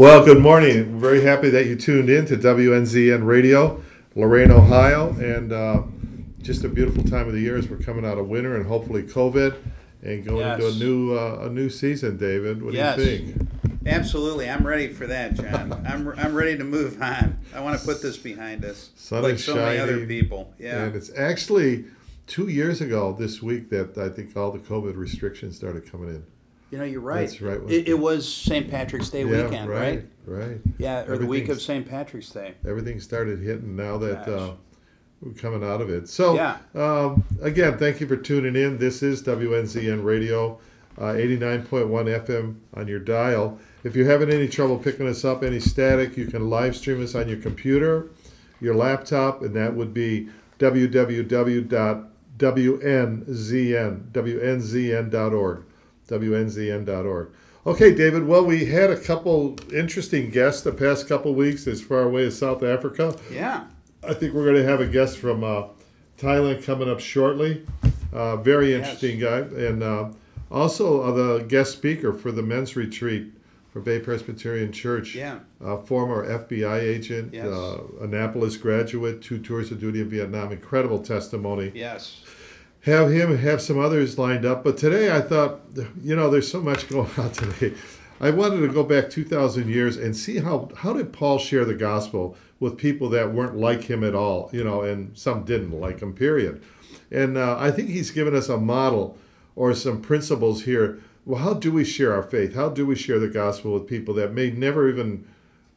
Well, good morning. We're very happy that you tuned in to WNZN Radio, Lorain, Ohio, and uh, just a beautiful time of the year as we're coming out of winter and hopefully COVID and going Yes. into a new uh, a new season. David, what Yes. do you think? Absolutely, I'm ready for that, John. I'm, I'm ready to move on. I want to put this behind us, Sun like so many other people. Yeah, And it's actually two years ago this week that I think all the COVID restrictions started coming in. You know, you're right. That's right. It, it was St. Patrick's Day yeah, weekend, right, right? right. Yeah, or the week of St. Patrick's Day. everything started hitting now that uh, we're coming out of it. So, Yeah. um, again, thank you for tuning in. This is WNZN Radio, uh, 89.1 FM on your dial. If you're having any trouble picking us up, any static, you can live stream us on your computer, your laptop, and that would be www.wnzn, wnzn.org, wnzn.org. Okay, David. Well, we had a couple interesting guests the past couple weeks as far away as South Africa. Yeah, I think we're going to have a guest from uh, Thailand coming up shortly. Uh, very Yes. interesting guy, and uh, also uh, the guest speaker for the men's retreat for Bay Presbyterian Church. yeah, Uh, former FBI agent, Yes. uh, Annapolis graduate, two tours of duty in Vietnam. Incredible testimony. yes, Have him, have some others lined up. But today I thought, you know, there's so much going on today. I wanted to go back 2,000 years and see how, how did Paul share the gospel with people that weren't like him at all, you know, and some didn't like him, period. And uh, I think he's given us a model or some principles here. Well, how do we share our faith? How do we share the gospel with people that may never even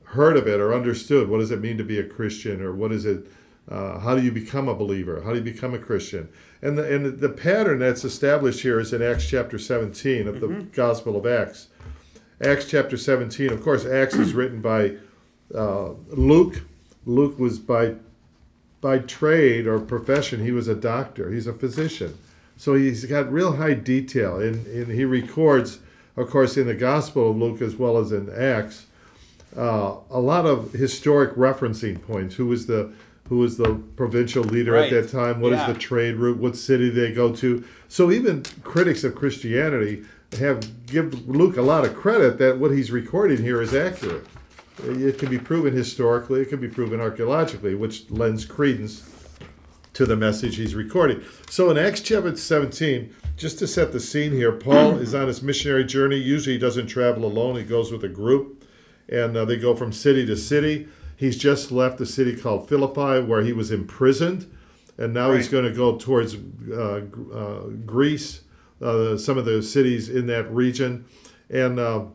heard of it or understood what does it mean to be a Christian or what is it uh, how do you become a believer? How do you become a Christian? And the, and the pattern that's established here is in Acts chapter 17 of the Gospel of Acts. Acts chapter 17 of course Acts is written by uh, Luke. Luke was by by trade or profession he was a doctor he's a physician. So he's got real high detail and, and he records of course in the Gospel of Luke as well as in Acts uh, a lot of historic referencing points. Who was the who was the provincial leader Right. at that time? What is Yeah. the trade route? What city they go to? So even critics of Christianity have give Luke a lot of credit that what he's recording here is accurate. It can be proven historically. It can be proven archaeologically, which lends credence to the message he's recording. So in Acts chapter 17, just to set the scene here, Paul is on his missionary journey. Usually he doesn't travel alone, he goes with a group, and uh, they go from city to city. He's just left a city called Philippi where he was imprisoned, and now he's going to go towards uh, uh, Greece, uh, some of the cities in that region. And uh,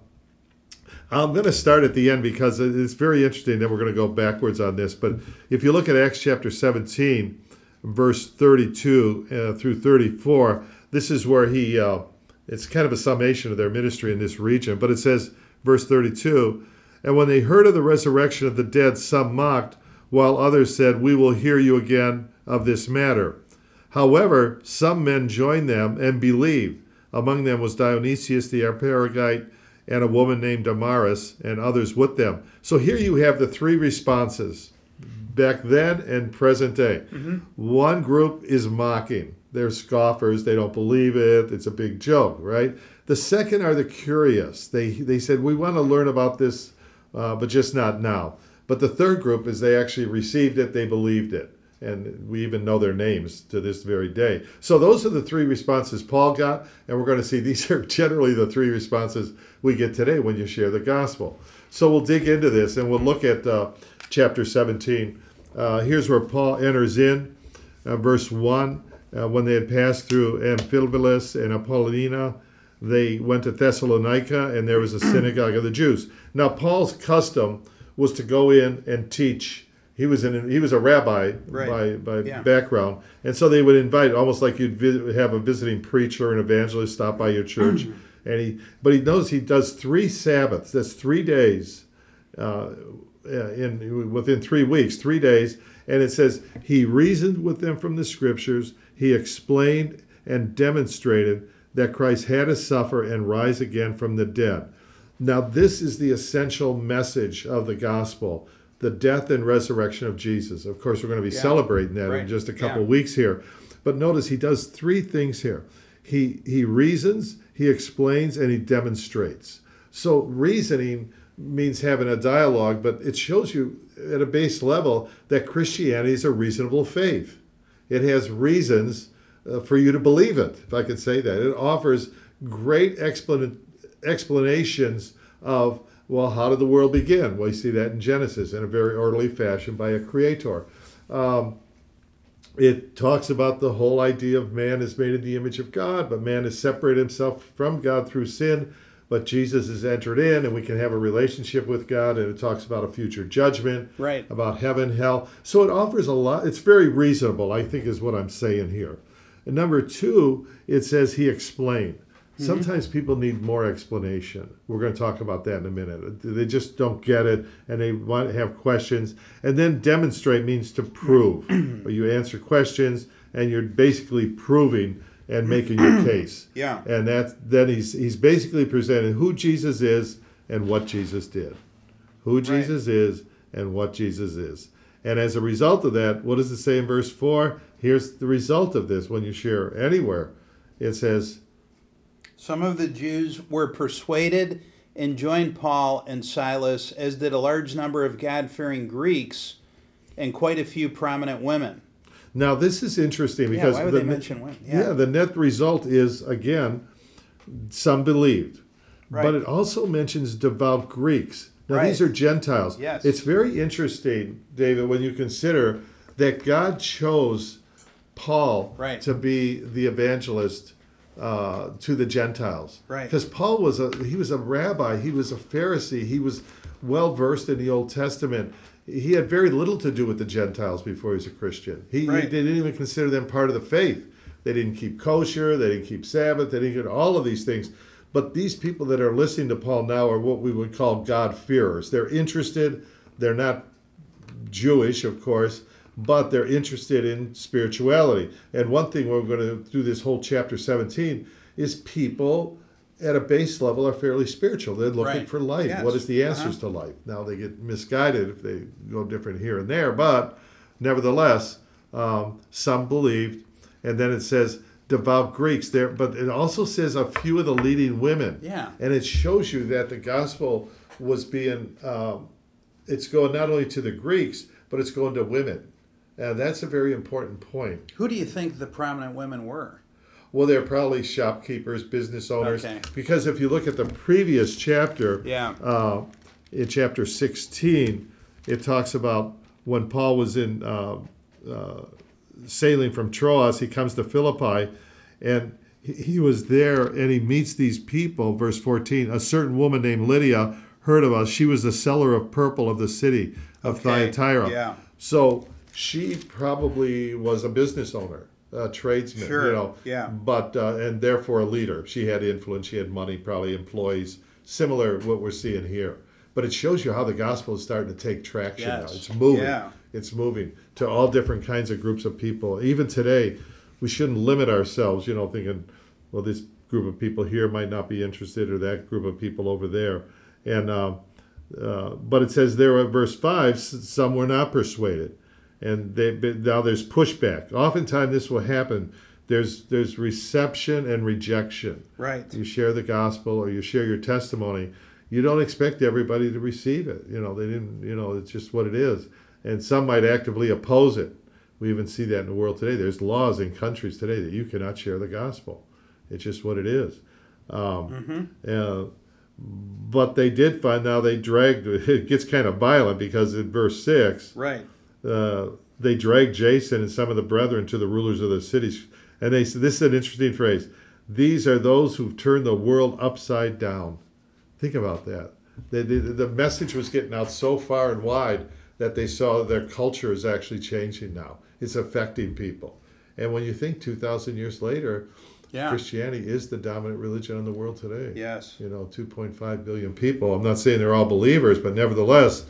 I'm going to start at the end because it's very interesting that we're going to go backwards on this. But if you look at Acts chapter 17, verse 32 uh, through 34, this is where he, uh, it's kind of a summation of their ministry in this region. But it says, verse 32, and when they heard of the resurrection of the dead, some mocked, while others said, We will hear you again of this matter. However, some men joined them and believed. Among them was Dionysius the Areopagite and a woman named Damaris and others with them. So here you have the three responses back then and present day. Mm-hmm. One group is mocking. They're scoffers. They don't believe it. It's a big joke, right? The second are the curious. They they said we want to learn about this, uh, but just not now. But the third group is they actually received it. They believed it, and we even know their names to this very day. So those are the three responses Paul got, and we're going to see these are generally the three responses we get today when you share the gospel. So we'll dig into this and we'll look at uh, chapter 17. Uh, here's where Paul enters in, uh, verse 1. Uh, when they had passed through Amphipolis and Apollonia, they went to Thessalonica, and there was a synagogue of the Jews. Now, Paul's custom was to go in and teach. He was an, he was a rabbi Right. by by Yeah. background, and so they would invite almost like you'd have a visiting preacher, and evangelist stop by your church, and he but he knows he does three Sabbaths. That's three days uh, in within three weeks, three days, and it says he reasoned with them from the scriptures. He explained and demonstrated that Christ had to suffer and rise again from the dead. Now, this is the essential message of the gospel: the death and resurrection of Jesus. Of course, we're going to be Yeah. celebrating that in just a couple Yeah. weeks here. But notice he does three things here. He he reasons, he explains, and he demonstrates. So reasoning means having a dialogue, but it shows you at a base level that Christianity is a reasonable faith. It has reasons uh, for you to believe it, if I could say that. It offers great explan- explanations of, well, how did the world begin? Well, you see that in Genesis in a very orderly fashion by a creator. Um, it talks about the whole idea of man is made in the image of God, but man has separated himself from God through sin. But Jesus has entered in, and we can have a relationship with God. And it talks about a future judgment, Right. About heaven, hell. So it offers a lot. It's very reasonable, I think, is what I'm saying here. And number two, it says he explained. Mm-hmm. Sometimes people need more explanation. We're going to talk about that in a minute. They just don't get it and they want to have questions. And then demonstrate means to prove. You answer questions and you're basically proving and making your case. Yeah. And that's then he's he's basically presenting who Jesus is and what Jesus did. Who Jesus is and what Jesus is. And as a result of that, what does it say in verse 4? Here's the result of this when you share anywhere. It says, Some of the Jews were persuaded and joined Paul and Silas, as did a large number of God fearing Greeks and quite a few prominent women. Now this is interesting because why would the, they mention women? Yeah. Yeah. the net result is again, some believed, Right. but it also mentions devout Greeks. Now Right. these are Gentiles. Yes. it's very interesting, David, when you consider that God chose Paul Right. to be the evangelist uh, to the Gentiles. Right. Because Paul was a he was a rabbi, he was a Pharisee, he was well versed in the Old Testament. He had very little to do with the Gentiles before he was a Christian. He, he Right. didn't even consider them part of the faith. They didn't keep kosher, they didn't keep Sabbath, they didn't get all of these things. But these people that are listening to Paul now are what we would call God-fearers. They're interested, they're not Jewish, of course, but they're interested in spirituality. And one thing we're going to do this whole chapter 17 is people at a base level are fairly spiritual. They're looking Right. for life. Yes. What is the Uh-huh. answers to life? Now they get misguided if they go different here and there, but nevertheless, um, some believed. And then it says devout Greeks there, but it also says a few of the leading women. Yeah. And it shows you that the gospel was being, um, it's going not only to the Greeks, but it's going to women. And that's a very important point. Who do you think the prominent women were? Well, they're probably shopkeepers, business owners. Okay. Because if you look at the previous chapter, Yeah. uh, in chapter 16, it talks about when Paul was in uh, uh, sailing from Troas, he comes to Philippi, and he- he was there and he meets these people. Verse 14 A certain woman named Lydia heard of us. She was the seller of purple of the city of Okay, Thyatira. yeah. So she probably was a business owner, a tradesman, Sure, you know. yeah. But uh, and therefore a leader. She had influence. She had money. Probably employees. Similar to what we're seeing here. But it shows you how the gospel is starting to take traction now. Yes, It's moving. yeah. It's moving to all different kinds of groups of people. Even today, we shouldn't limit ourselves. You know, thinking, well, this group of people here might not be interested, or that group of people over there. And uh, uh, but it says there at verse five, some were not persuaded, and they now there's pushback. Oftentimes, this will happen. There's there's reception and rejection. Right. You share the gospel or you share your testimony. You don't expect everybody to receive it. You know, they didn't. You know, it's just what it is. And some might actively oppose it. We even see that in the world today. There's laws in countries today that you cannot share the gospel. It's just what it is. Um, uh, but they did find now they dragged. It gets kind of violent because in verse six, Right. Uh, they dragged Jason and some of the brethren to the rulers of the cities. And they said, This is an interesting phrase. These are those who've turned the world upside down. Think about that. The, the, the message was getting out so far and wide that they saw their culture is actually changing now. It's affecting people. And when you think 2,000 years later, Yeah. Christianity is the dominant religion in the world today Yes. you know 2.5 billion people i'm not saying they're all believers but nevertheless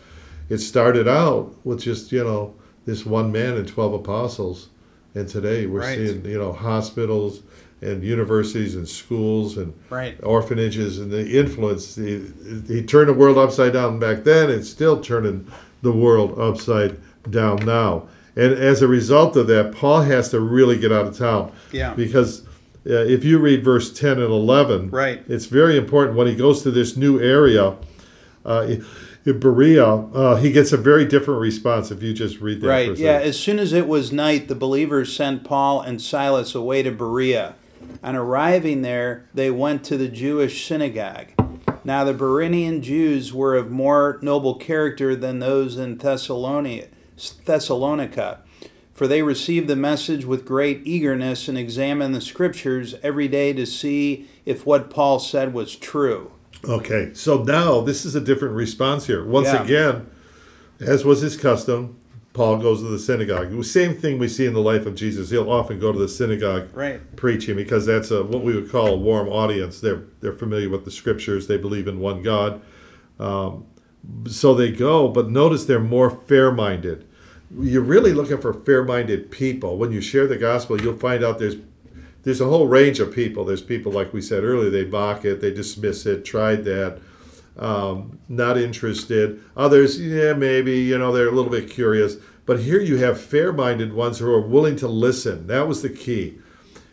it started out with just you know this one man and 12 apostles and today we're Right. seeing you know hospitals and universities and schools and Right. orphanages and the influence he, he turned the world upside down back then and still turning the world upside down now and as a result of that paul has to really get out of town Yeah. because uh, if you read verse 10 and 11 Right. it's very important when he goes to this new area uh, Berea, uh, he gets a very different response if you just read that. Right. Yeah. As soon as it was night, the believers sent Paul and Silas away to Berea. On arriving there, they went to the Jewish synagogue. Now, the Berean Jews were of more noble character than those in Thessalonica, for they received the message with great eagerness and examined the scriptures every day to see if what Paul said was true. Okay, so now this is a different response here. Once Yeah. again, as was his custom, Paul goes to the synagogue. The same thing we see in the life of Jesus. He'll often go to the synagogue Right. preaching because that's a, what we would call a warm audience. They're they're familiar with the scriptures. They believe in one God. Um, so they go, but notice they're more fair-minded. You're really looking for fair-minded people. When you share the gospel, you'll find out there's there's a whole range of people. There's people like we said earlier, they mock it, they dismiss it, tried that, um, not interested. Others, yeah, maybe you know they're a little bit curious. But here you have fair-minded ones who are willing to listen. That was the key,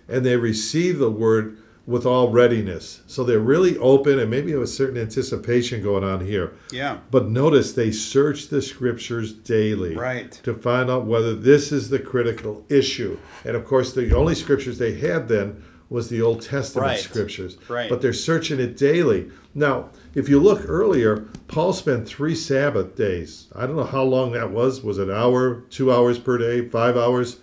and they receive the word with all readiness. So they're really open, and maybe have a certain anticipation going on here. Yeah. But notice they search the scriptures daily Right. to find out whether this is the critical issue. And of course, the only scriptures they had then was the Old Testament Right. scriptures. Right. But they're searching it daily. Now, if you look earlier, Paul spent three Sabbath days. I don't know how long that was. Was it an hour, two hours per day, five hours?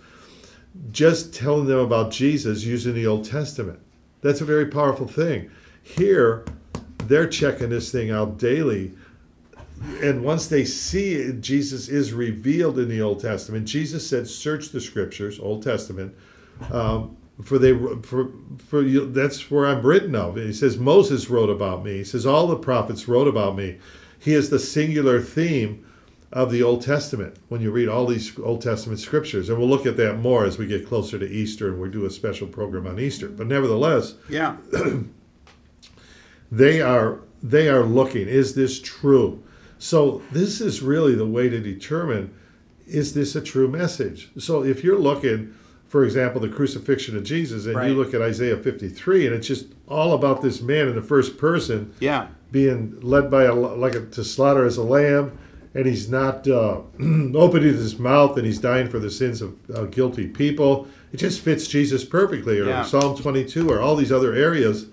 Just telling them about Jesus using the Old Testament. That's a very powerful thing. Here, they're checking this thing out daily and once they see it, Jesus is revealed in the Old Testament. Jesus said, "Search the Scriptures, Old Testament, um, for they for for you, that's where I'm written of." He says Moses wrote about me. He says all the prophets wrote about me. He is the singular theme of the Old Testament when you read all these Old Testament scriptures, and we'll look at that more as we get closer to Easter, and we do a special program on Easter. But nevertheless, Yeah. they are they are looking is this true so this is really the way to determine is this a true message so if you're looking for example the crucifixion of jesus and Right. you look at isaiah 53 and it's just all about this man in the first person Yeah. being led by a like a, to slaughter as a lamb and he's not uh, opening his mouth and he's dying for the sins of uh, guilty people it just fits jesus perfectly or Yeah. psalm 22 or all these other areas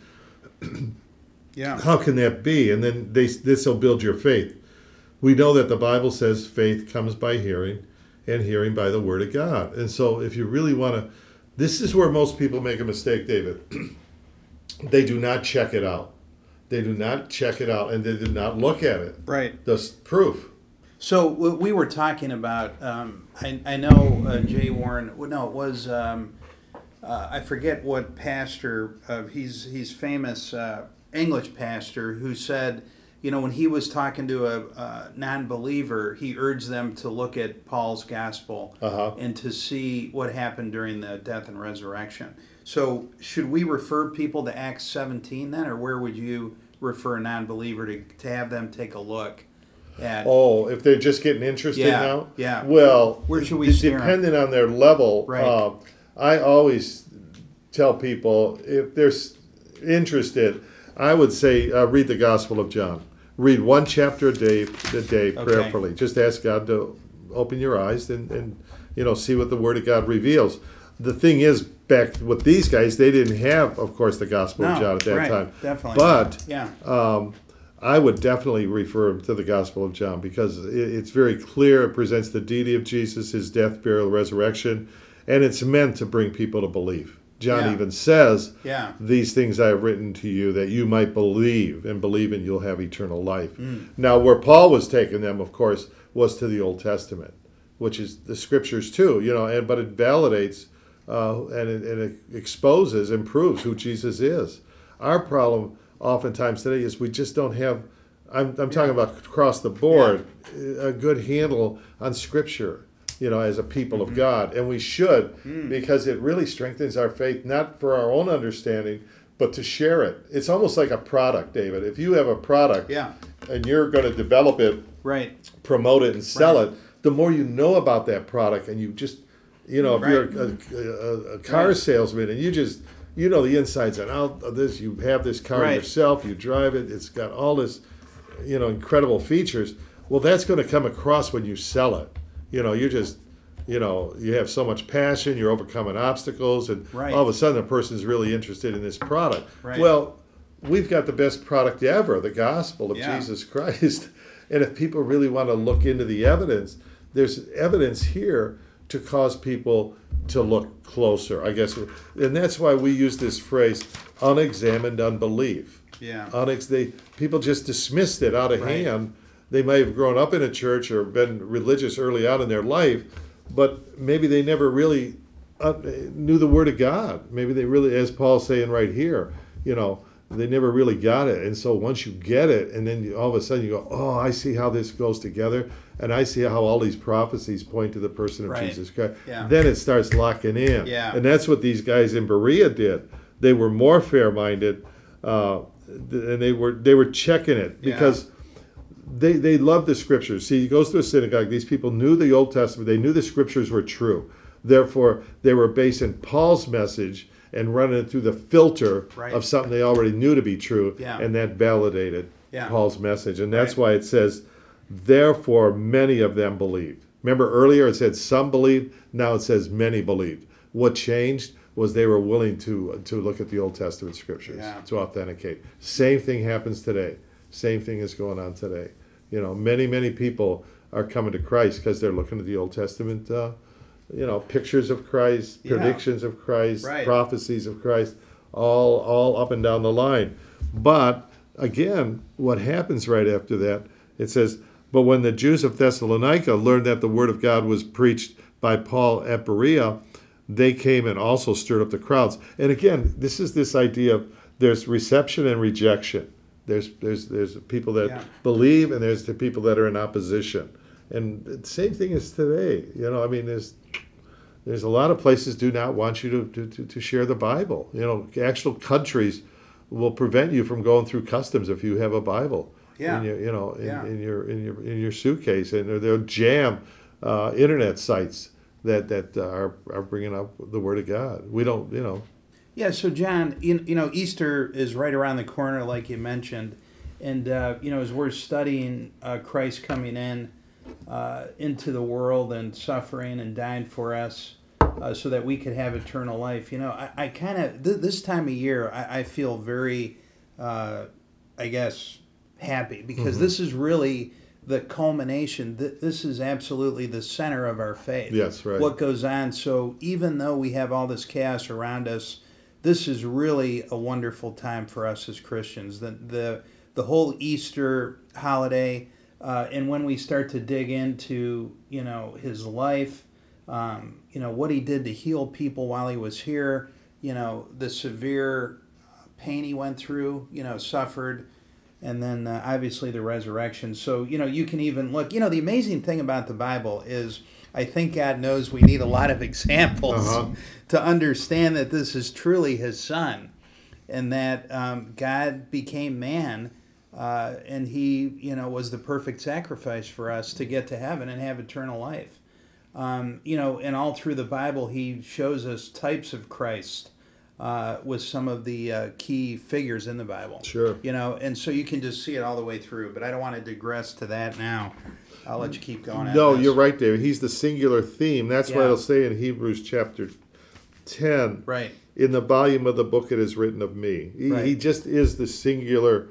Yeah. how can that be? And then this will build your faith. We know that the Bible says faith comes by hearing, and hearing by the Word of God. And so, if you really want to, this is where most people make a mistake, David. they do not check it out. They do not check it out, and they do not look at it. Right. The proof. So we were talking about. Um, I, I know uh, Jay Warren. No, it was. Um, uh, I forget what pastor. Uh, he's he's famous uh, English pastor who said, you know, when he was talking to a, a non-believer, he urged them to look at Paul's gospel Uh-huh. and to see what happened during the death and resurrection. So should we refer people to Acts 17 then, or where would you refer a non-believer to to have them take a look at? Oh, if they're just getting interested Yeah, now? yeah. Well, Where should we d- steer 'em? Depending on their level, Right. uh, I always tell people if they're s- interested, I would say uh, read the Gospel of John. Read one chapter a day, a day prayerfully. Just ask God to open your eyes and, and you know see what the Word of God reveals. The thing is, back with these guys, they didn't have, of course, the Gospel of No, John at that right, time. definitely. But yeah. um, I would definitely refer to the Gospel of John because it's very clear. It presents the deity of Jesus, his death, burial, resurrection, and it's meant to bring people to believe. John Yeah. even says, Yeah. These things I have written to you that you might believe, and believe and you'll have eternal life. Mm. Now, where Paul was taking them, of course, was to the Old Testament, which is the scriptures too, you know, and but it validates uh, and, it, and it exposes and proves who Jesus is. Our problem oftentimes today is we just don't have, I'm, I'm talking about across the board, a good handle on scripture. You know, as a people Mm-hmm. of God, and we should Mm. because it really strengthens our faith, not for our own understanding, but to share it. It's almost like a product, David. If you have a product Yeah. and you're going to develop it Right. promote it and sell Right. it, the more you know about that product, and you just, you know, if Right. you're a, a, a car Right. salesman and you just, you know, the insides and out of this, you have this car Right. yourself, you drive it, it's got all this you know, incredible features. Well, that's going to come across when you sell it. You know, you're just, you know, you have so much passion, you're overcoming obstacles, and Right. all of a sudden a person's really interested in this product. Right. Well, we've got the best product ever, the gospel of Yeah. Jesus Christ. And if people really want to look into the evidence, there's evidence here to cause people to look closer, I guess. And that's why we use this phrase, unexamined unbelief. Yeah. Unex- they, people just dismissed it out of Right. hand. They may have grown up in a church or been religious early on in their life, but maybe they never really uh, knew the Word of God. Maybe they really, as Paul's saying right here, you know, they never really got it. And so once you get it, and then you, all of a sudden you go, oh, I see how this goes together, and I see how all these prophecies point to the person of Right. Jesus Christ. Yeah. Then it starts locking in. Yeah. And that's what these guys in Berea did. They were more fair-minded, uh, and they were they were checking it Yeah. because they they loved the scriptures. See, he goes to a synagogue. These people knew the Old Testament. They knew the scriptures were true. Therefore, they were basing Paul's message and running it through the filter Right. of something they already knew to be true, Yeah. and that validated Yeah. Paul's message. And that's Right. why it says, "Therefore, many of them believed." Remember earlier it said some believed. Now it says many believed. What changed was they were willing to to look at the Old Testament scriptures Yeah. to authenticate. Same thing happens today. Same thing is going on today. You know, many many people are coming to Christ because they're looking at the Old Testament. Uh, you know, pictures of Christ, Yeah. predictions of Christ, Right. prophecies of Christ, all all up and down the line. But again, what happens right after that? It says, "But when the Jews of Thessalonica learned that the word of God was preached by Paul at Berea, they came and also stirred up the crowds." And again, this is this idea of there's reception and rejection. There's there's there's people that Yeah. believe, and there's the people that are in opposition. And the same thing is today. You know, I mean, there's there's a lot of places do not want you to, to, to, to share the Bible. You know, actual countries will prevent you from going through customs if you have a Bible. Yeah. In your, you know, in, Yeah. in your in your in your suitcase, and they'll jam uh, internet sites that that are are bringing up the Word of God. We don't, you know. Yeah, so John, you, you know, Easter is right around the corner, like you mentioned. And, uh, you know, as we're studying uh, Christ coming in uh, into the world and suffering and dying for us uh, so that we could have eternal life, you know, I, I kind of, th- this time of year, I, I feel very, uh, I guess, happy because this is really the culmination. Th- this is absolutely the center of our faith Yes, right. what goes on. So even though we have all this chaos around us, this is really a wonderful time for us as Christians. The the the whole Easter holiday, uh, and when we start to dig into you know his life, um, you know what he did to heal people while he was here, you know the severe pain he went through, you know suffered and then uh, obviously the resurrection. So you know you can even look. You know the amazing thing about the Bible is I think God knows we need a lot of examples Uh-huh. to understand that this is truly His Son, and that um, God became man. Uh, and he, you know, was the perfect sacrifice for us to get to heaven and have eternal life. Um, you know, and all through the Bible, he shows us types of Christ uh, with some of the uh, key figures in the Bible. Sure. You know, and so you can just see it all the way through. But I don't want to digress to that now. I'll let you keep going. No, you're right, David. He's the singular theme. That's Yeah. it'll say in Hebrews chapter 10 Right. in the volume of the book it is written of me. He, Right. he just is the singular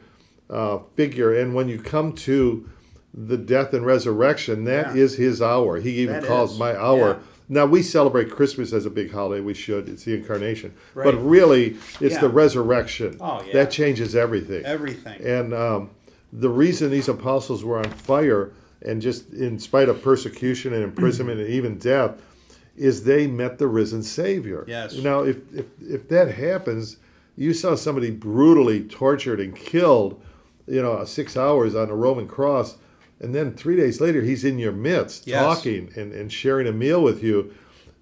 uh, figure. And when you come to the death and resurrection, that Yeah. is his hour. He even That calls is. my hour. Yeah. Now we celebrate Christmas as a big holiday. We should. It's the incarnation. Right. But really, it's Yeah. the resurrection. Oh, yeah. That changes everything. Everything. And um, the reason these apostles were on fire, and just in spite of persecution and imprisonment and even death, is they met the risen Savior. Yes. Now, if, if, if that happens, you saw somebody brutally tortured and killed, you know, six hours on a Roman cross, and then three days later, he's in your midst Yes. talking and, and sharing a meal with you.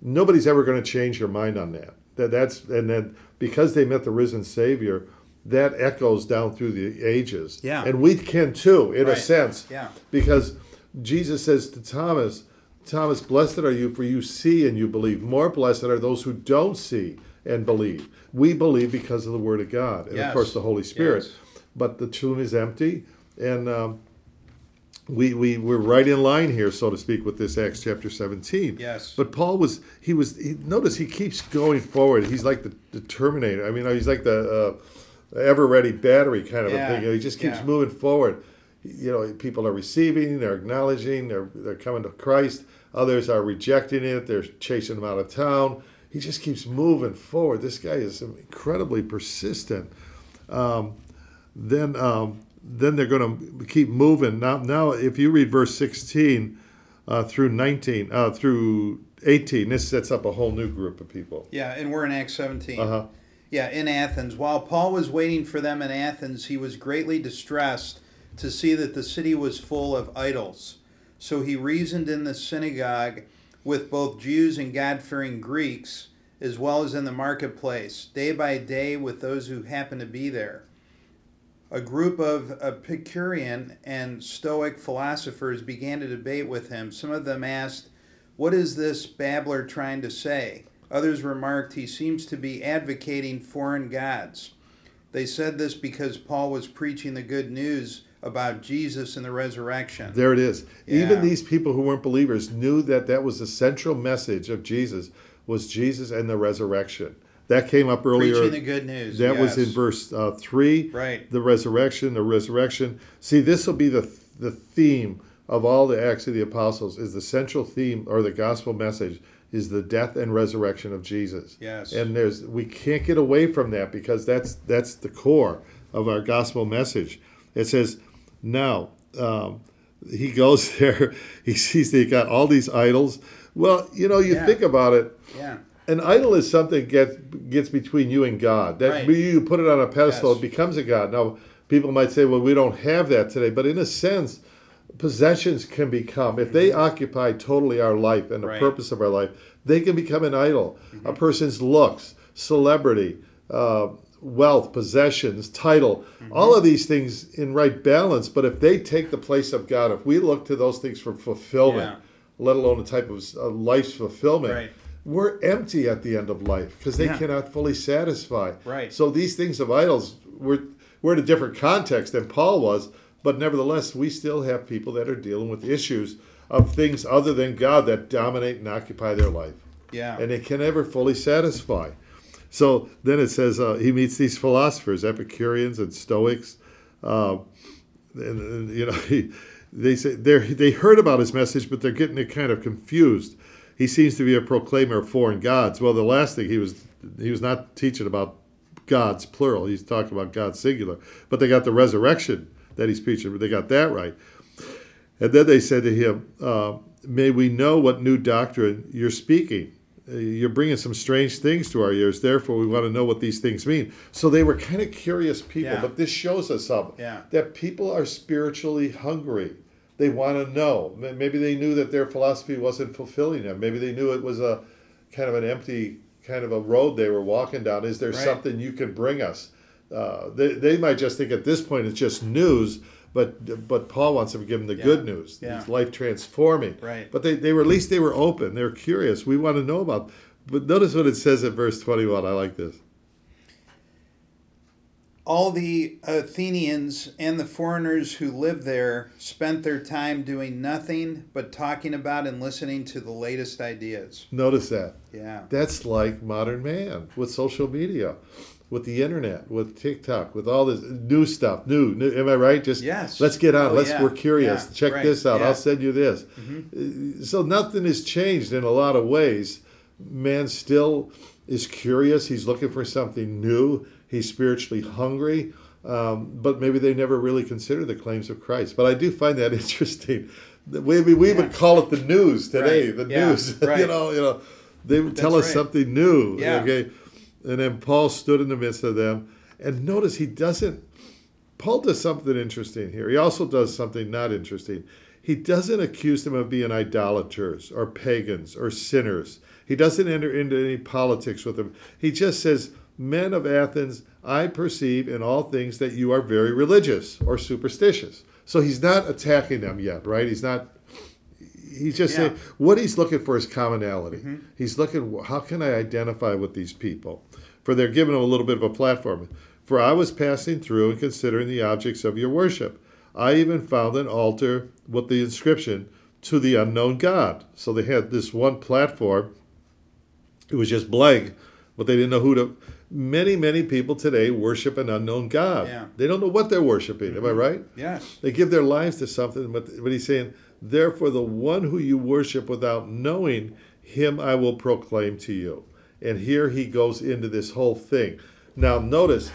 Nobody's ever going to change your mind on that. That that's and then because they met the risen Savior, that echoes down through the ages. Yeah. And we can too, in a sense. Yeah. Because Jesus says to Thomas, Thomas, blessed are you for you see and you believe. More blessed are those who don't see and believe. We believe because of the Word of God and Yes. of course the Holy Spirit. Yes. But the tomb is empty. and um, we we we're right in line here, so to speak, with this Acts chapter seventeen. Yes. But Paul was he was he, notice he keeps going forward. He's like the, the Terminator. I mean, he's like the uh, ever ready battery kind of Yeah. a thing. He just keeps Yeah. moving forward. You know, people are receiving, they're acknowledging, they're they're coming to Christ. Others are rejecting it. They're chasing him out of town. He just keeps moving forward. This guy is incredibly persistent. Um, then um, then they're going to keep moving. Now, now if you read verse 16 uh, through 19, uh, through 18, this sets up a whole new group of people. Yeah, and we're in Acts 17. Uh huh. Yeah, in Athens. While Paul was waiting for them in Athens, he was greatly distressed to see that the city was full of idols. So he reasoned in the synagogue with both Jews and God fearing Greeks, as well as in the marketplace, day by day with those who happened to be there. A group of Epicurean and Stoic philosophers began to debate with him. Some of them asked, What is this babbler trying to say? Others remarked, He seems to be advocating foreign gods. They said this because Paul was preaching the good news about Jesus and the resurrection. There it is. Yeah. Even these people who weren't believers knew that that was the central message of Jesus was Jesus and the resurrection. That came up earlier. Preaching the good news. That was in verse uh, three. Right. The resurrection, the resurrection. See, this will be the the theme of all the Acts of the Apostles. Is the central theme or the gospel message is the death and resurrection of Jesus. Yes. And there's we can't get away from that because that's that's the core of our gospel message. It says, now um, he goes there. He sees they got all these idols. Well, you know, you Yeah. think about it Yeah. An idol is something that gets gets between you and God. That Right. you put it on a pedestal, Yes. it becomes a God. Now, people might say, "Well, we don't have that today," but in a sense, possessions can become if they occupy totally our life and the Mm-hmm. Right. Mm-hmm. purpose of our life, they can become an idol. A person's looks, celebrity, uh, wealth, possessions, title, Mm-hmm. all of these things in right balance. But if they take the place of God, if we look to those things for fulfillment, Yeah. let alone a type of uh, life's fulfillment, Right. We're empty at the end of life because they Yeah. cannot fully satisfy. Right. So these things of idols, we're we're in a different context than Paul was, but nevertheless, we still have people that are dealing with issues of things other than God that dominate and occupy their life, Yeah. and they can never fully satisfy. So then it says uh, he meets these philosophers, Epicureans and Stoics. Uh, and, and, you know, he, they say they they heard about his message, but they're getting it kind of confused. He seems to be a proclaimer of foreign gods. Well, the last thing he was he was not teaching about gods plural. He's talking about God singular. But they got the resurrection that he's preaching. But they got that right. And then they said to him, uh, "May we know what new doctrine you're speaking." Uh, You're bringing some strange things to our ears. Therefore, we want to know what these things mean. So they were kind of curious people, Yeah. but this shows us something Yeah. that people are spiritually hungry. They want to know. Maybe they knew that their philosophy wasn't fulfilling them. Maybe they knew it was a kind of an empty kind of a road they were walking down. Is there Right. something you can bring us? Uh, they, they might just think at this point it's just news, but but Paul wants them to give them the Yeah. good news. Yeah. It's life transforming. Right. But they, they were at least they were open. They were curious. We want to know about. But notice what it says at verse twenty one. I like this. All the Athenians and the foreigners who lived there spent their time doing nothing but talking about and listening to the latest ideas. Notice that. Yeah. That's like modern man with social media, with the internet, with TikTok, with all this new stuff. New, new am I right? Just Yes. let's get on. Oh, let's yeah. we're curious. Yeah. Check Right. this out. Yeah. Mm-hmm. I'll send you this. Uh, So nothing has changed in a lot of ways. Man still is curious. He's looking for something new. He's spiritually hungry. Um, but maybe they never really consider the claims of Christ. But I do find that interesting. We, we, we even call it the news today. Right. The Yeah. news. you know. You know. They would tell us right. something new. Yeah. Okay. And then Paul stood in the midst of them. And notice he doesn't, Paul does something interesting here. He also does something not interesting. He doesn't accuse them of being idolaters or pagans or sinners. He doesn't enter into any politics with them. He just says, Men of Athens, I perceive in all things that you are very religious or superstitious. So he's not attacking them yet, right? He's not he's just Yeah. saying what he's looking for is commonality. Mm-hmm. He's looking how can I identify with these people? For they're giving him a little bit of a platform. For I was passing through and considering the objects of your worship. I even found an altar with the inscription to the unknown God. So they had this one platform. It was just blank, but they didn't know who to. Many, many people today worship an unknown God. Yeah. They don't know what they're worshiping. Am I mm-hmm. right? Yes. They give their lives to something, but, but he's saying, Therefore, the one who you worship without knowing, him I will proclaim to you. And here he goes into this whole thing. Now, notice,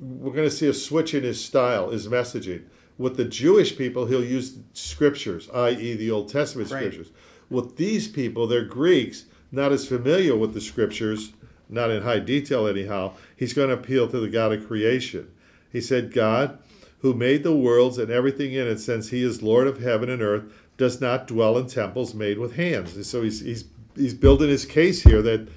we're going to see a switch in his style, his messaging. With the Jewish people, he'll use scriptures, i.e., the Old Testament Right. scriptures. With these people, they're Greeks, not as familiar with the scriptures, not in high detail anyhow. He's going to appeal to the God of creation. He said, God, who made the worlds and everything in it, since he is Lord of heaven and earth, does not dwell in temples made with hands. And so he's, he's, he's building his case here that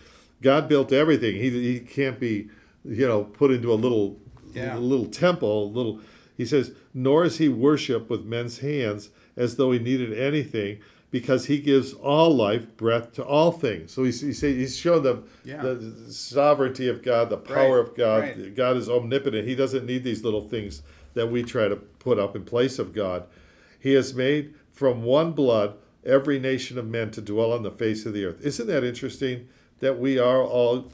God built everything. He, he can't be, you know, put into a little, Yeah. a little temple, a little. He says, nor is he worshipped with men's hands as though he needed anything, because he gives all life, breath to all things. So he's, he's, he's showing them Yeah. the sovereignty of God, the power Right, of God. right. God is omnipotent. He doesn't need these little things that we try to put up in place of God. He has made from one blood every nation of men to dwell on the face of the earth. Isn't that interesting that we are all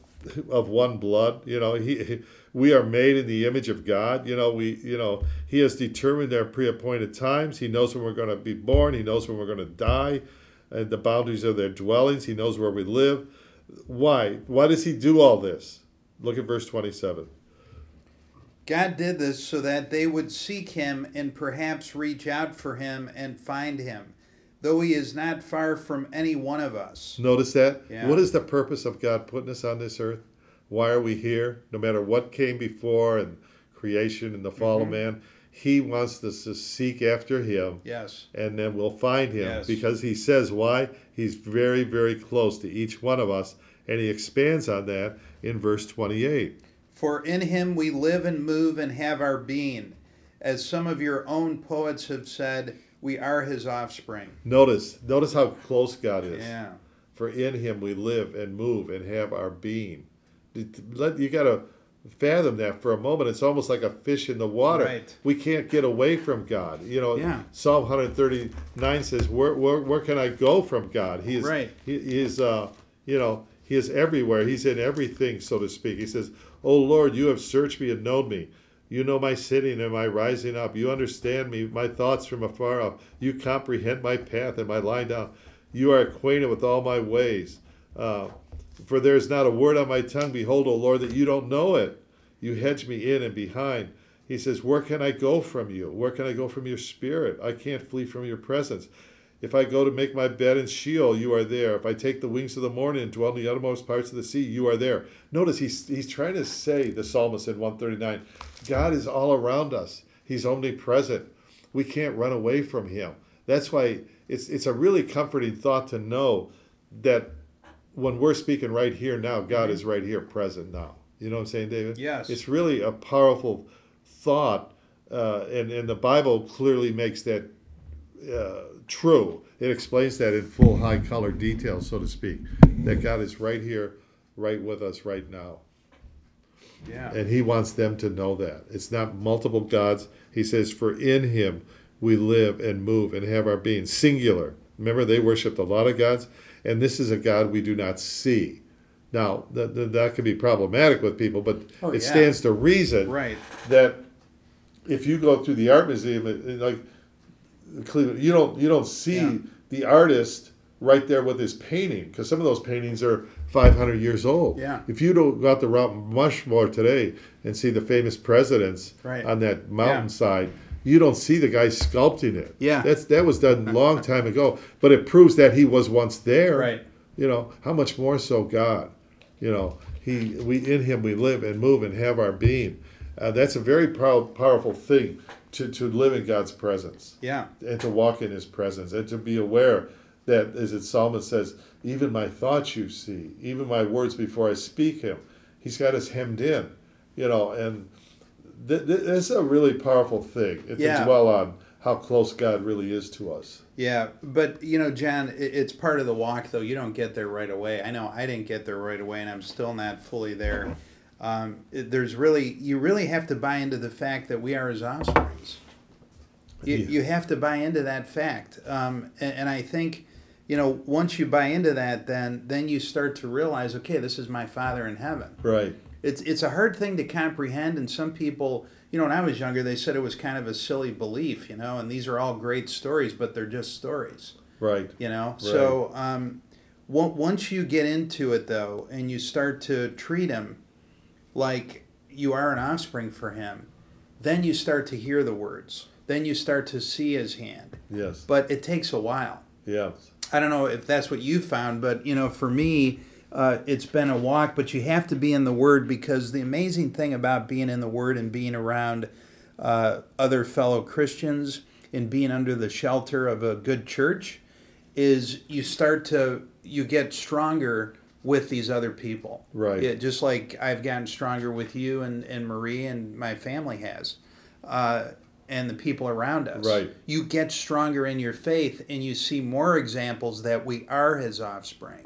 of one blood? You know, he we are made in the image of God. You know, we you know, he has determined their pre-appointed times. He knows when we're going to be born, he knows when we're going to die, and the boundaries of their dwellings. He knows where we live. Why? Why does he do all this? Look at verse 27. God did this so that they would seek him and perhaps reach out for him and find him, though he is not far from any one of us. Notice that? Yeah. What is the purpose of God putting us on this earth? Why are we here? No matter what came before and creation and the fall Mm-hmm. of man, He wants us to seek after Him Yes. and then we'll find Him Yes. because He says why? He's very, very close to each one of us. And He expands on that in verse 28. For in him we live and move and have our being. As some of your own poets have said, we are his offspring. Notice, notice how close God is. Yeah. For in him we live and move and have our being. Let- You got to fathom that for a moment. It's almost like a fish in the water. Right. We can't get away from God. You know, Yeah. Psalm 139 says, where, where, where can I go from God? He is, Right. he, he is, uh, you know, he is everywhere. He's in everything, so to speak. He says, Oh Lord, you have searched me and known me. You know my sitting and my rising up. You understand me, my thoughts from afar off. You comprehend my path and my lying down. You are acquainted with all my ways. Uh, for there is not a word on my tongue, behold, O Lord, that you don't know it. You hedge me in and behind. He says, Where can I go from you? Where can I go from your spirit? I can't flee from your presence. If I go to make my bed in Sheol, you are there. If I take the wings of the morning and dwell in the uttermost parts of the sea, you are there. Notice he's, he's trying to say, the psalmist in 139, God is all around us. He's omnipresent. We can't run away from him. That's why it's, it's a really comforting thought to know that when we're speaking right here now, God is right here present now. You know what I'm saying, David? Yes. It's really a powerful thought, uh, and, and the Bible clearly makes that uh, true. It explains that in full high color detail, so to speak, that God is right here, right with us right now. Yeah. And He wants them to know that. It's not multiple gods. He says, For in Him we live and move and have our being. Singular. Remember, they worshiped a lot of gods, and this is a God we do not see. Now, that, that, that can be problematic with people, but Oh, it yeah. stands to reason Right. that if you go through the art museum, like Cleveland, you don't you don't see Yeah. the artist right there with his painting because some of those paintings are 500 years old. Yeah. If you don't go out the route much more today and see the famous presidents Right. on that mountainside, you don't see the guy sculpting it. Yeah. That's that was done a long time ago, but it proves that he was once there. Right. You know how much more so God. You know he we in him we live and move and have our being. Uh, that's a very pow- powerful thing to, to live in God's presence Yeah. and to walk in his presence and to be aware that as it Solomon says even my thoughts you see even my words before i speak him he's got us hemmed in you know and th- th- that's a really powerful thing to Yeah. dwell on how close god really is to us Yeah, but you know, John, it's part of the walk, though. You don't get there right away. I know I didn't get there right away, and I'm still not fully there. Um, it- there's really, you really have to buy into the fact that we are His offsprings. You, you have to buy into that fact, um, and, and I think you know once you buy into that, then then you start to realize, okay, this is my Father in heaven. Right. It's it's a hard thing to comprehend, and some people, you know, when I was younger, they said it was kind of a silly belief, you know, and these are all great stories, but they're just stories, Right. you know. So um, once you get into it though, and you start to treat him like you are an offspring for him, then you start to hear the words. Then you start to see his hand. Yes. But it takes a while. Yeah. I don't know if that's what you found, but you know, for me, uh, it's been a walk. But you have to be in the Word because the amazing thing about being in the Word and being around uh, other fellow Christians and being under the shelter of a good church is you start to you get stronger with these other people. Right. Yeah, just like I've gotten stronger with you and, and Marie and my family has. Uh, and the people around us. Right. You get stronger in your faith and you see more examples that we are his offspring.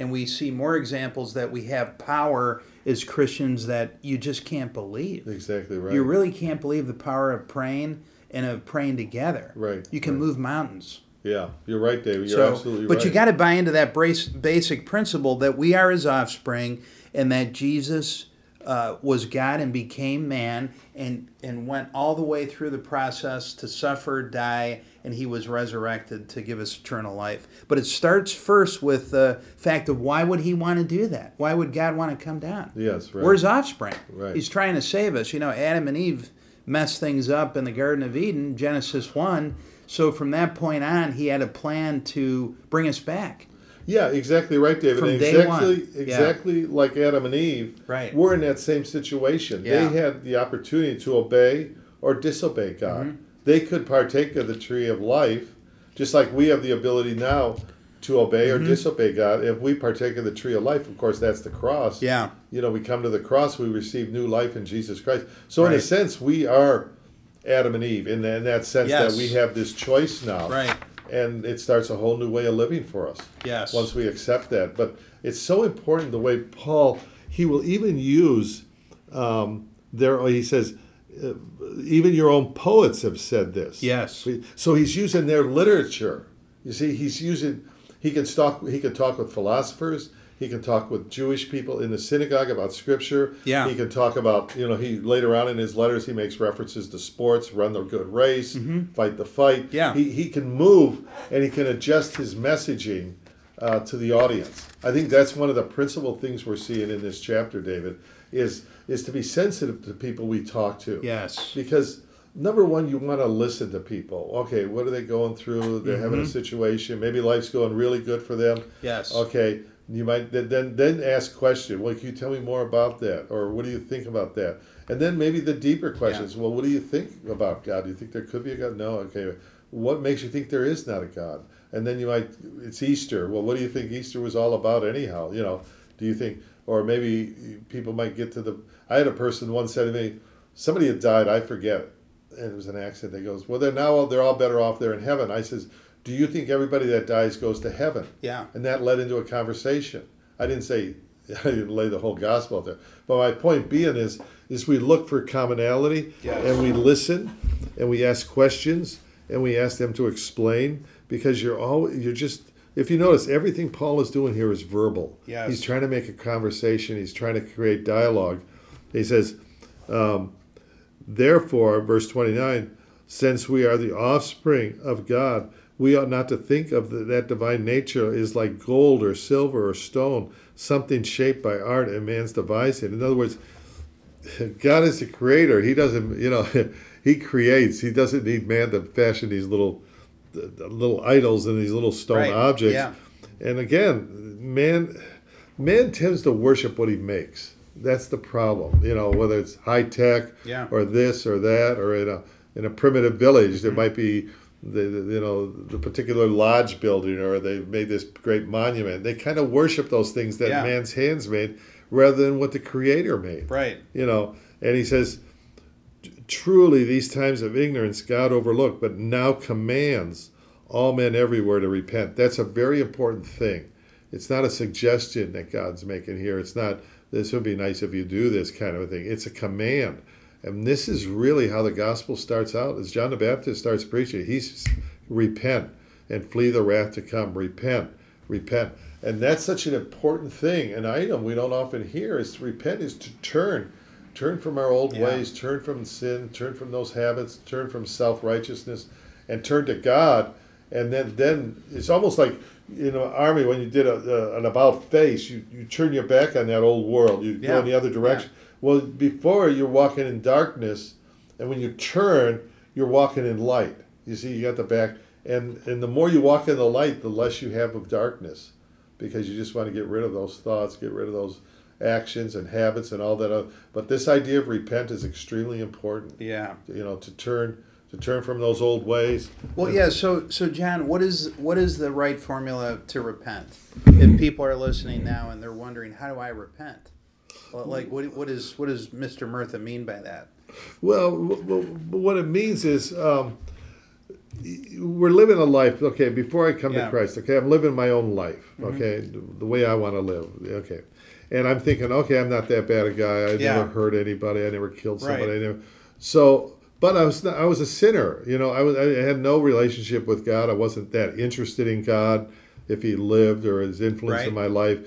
And we see more examples that we have power as Christians that you just can't believe. Exactly right. You really can't believe the power of praying and of praying together. Right, You can right. move mountains. yeah. You're right, David. You're So, absolutely but right. But you got to buy into that brace, basic principle that we are His offspring, and that Jesus uh, was God and became man, and and went all the way through the process to suffer, die, and He was resurrected to give us eternal life. But it starts first with the fact of why would He want to do that? Why would God want to come down? Yes, right. We're offspring. Right. He's trying to save us. You know, Adam and Eve messed things up in the Garden of Eden, Genesis one. So from that point on, He had a plan to bring us back. Yeah, exactly right, David. From day exactly. Yeah. exactly like Adam and Eve. Right. We're in that same situation. Yeah. They had the opportunity to obey or disobey God. Mm-hmm. They could partake of the tree of life, just like we have the ability now to obey Mm-hmm. or disobey God. If we partake of the tree of life, of course, that's the cross. Yeah. You know, we come to the cross, we receive new life in Jesus Christ. So, in a sense, we are Adam and Eve in, in that sense Yes. that we have this choice now. Right. And it starts a whole new way of living for us Yes. once we accept that. But it's so important the way Paul he will even use um, there. He says uh, even your own poets have said this. Yes. So he's using their literature. You see, he's using. He can talk. He can talk with philosophers. He can talk with Jewish people in the synagogue about scripture. Yeah. He can talk about, you know, he later on in his letters he makes references to sports, run the good race, fight the fight. Mm-hmm. Yeah. He, he can move and he can adjust his messaging uh, to the audience. I think that's one of the principal things we're seeing in this chapter, David, is is to be sensitive to people we talk to. Yes. Because number one, you want to listen to people. Okay, what are they going through? They're having a Mm-hmm. situation. Maybe life's going really good for them. Yes. Okay, you might then then, then ask question. Well, can you tell me more about that, or what do you think about that? And then maybe the deeper questions. Well, what do you think about God? Do you think there could be a God? No. Okay. What makes you think there is not a God? And then you might. It's Easter. Well, what do you think Easter was all about anyhow? You know. Do you think? Or maybe people might get to the. I had a person once said to me, somebody had died. I forget, and it was an accident. They goes, well, they're now they're all better off. They're in heaven. I says, do you think everybody that dies goes to heaven? Yeah. And that led into a conversation. I didn't say I didn't lay the whole gospel out there. But my point being is is we look for commonality Yes. and we listen and we ask questions and we ask them to explain because you're all you're just if you notice everything Paul is doing here is verbal. Yes. He's trying to make a conversation, he's trying to create dialogue. He says, um, Therefore, verse 29, since we are the offspring of God, we ought not to think of the, that divine nature is like gold or silver or stone, something shaped by art and man's devising. In other words, God is the creator. He doesn't, you know, he creates. He doesn't need man to fashion these little, little idols and these little stone Right, objects. yeah. And again, man, man tends to worship what he makes. That's the problem. You know, whether it's high tech Yeah. or this or that, or in a in a primitive village, there mm-hmm. might be the, the you know the particular lodge building, or they made this great monument. They kind of worship those things that Yeah. man's hands made, rather than what the Creator made Right. you know and he says truly these times of ignorance god overlooked but now commands all men everywhere to repent that's a very important thing it's not a suggestion that god's making here it's not this would be nice if you do this kind of a thing it's a command And this is really how the gospel starts out. As John the Baptist starts preaching, he's repent and flee the wrath to come. Repent, repent. And that's such an important thing, an item we don't often hear is to repent is to turn. Turn from our old Yeah. ways, turn from sin, turn from those habits, turn from self righteousness, and turn to God. And then, then it's almost like you know, army when you did a, a, an about face, you, you turn your back on that old world. You Yeah. go in the other direction. Well, before you're walking in darkness, and when you turn, you're walking in light. You see, you got the back, and and the more you walk in the light, the less you have of darkness, because you just want to get rid of those thoughts, get rid of those actions and habits and all that. Other. But this idea of repent is extremely important. Yeah. You know, to turn to turn from those old ways. Well, yeah. So, so John, what is what is the right formula to repent? If people are listening now and they're wondering, how do I repent? Like, what what is what does Mr. Murtha mean by that? Well, what it means is um, we're living a life. Okay, before I come Yeah. to Christ, okay, I'm living my own life. Okay, the, the way I want to live. Okay, and I'm thinking, okay, I'm not that bad a guy. I Yeah. never hurt anybody. I never killed somebody. Right. Never, so, but I was not, I was a sinner. You know, I was I had no relationship with God. I wasn't that interested in God, if He lived or His influence in my life.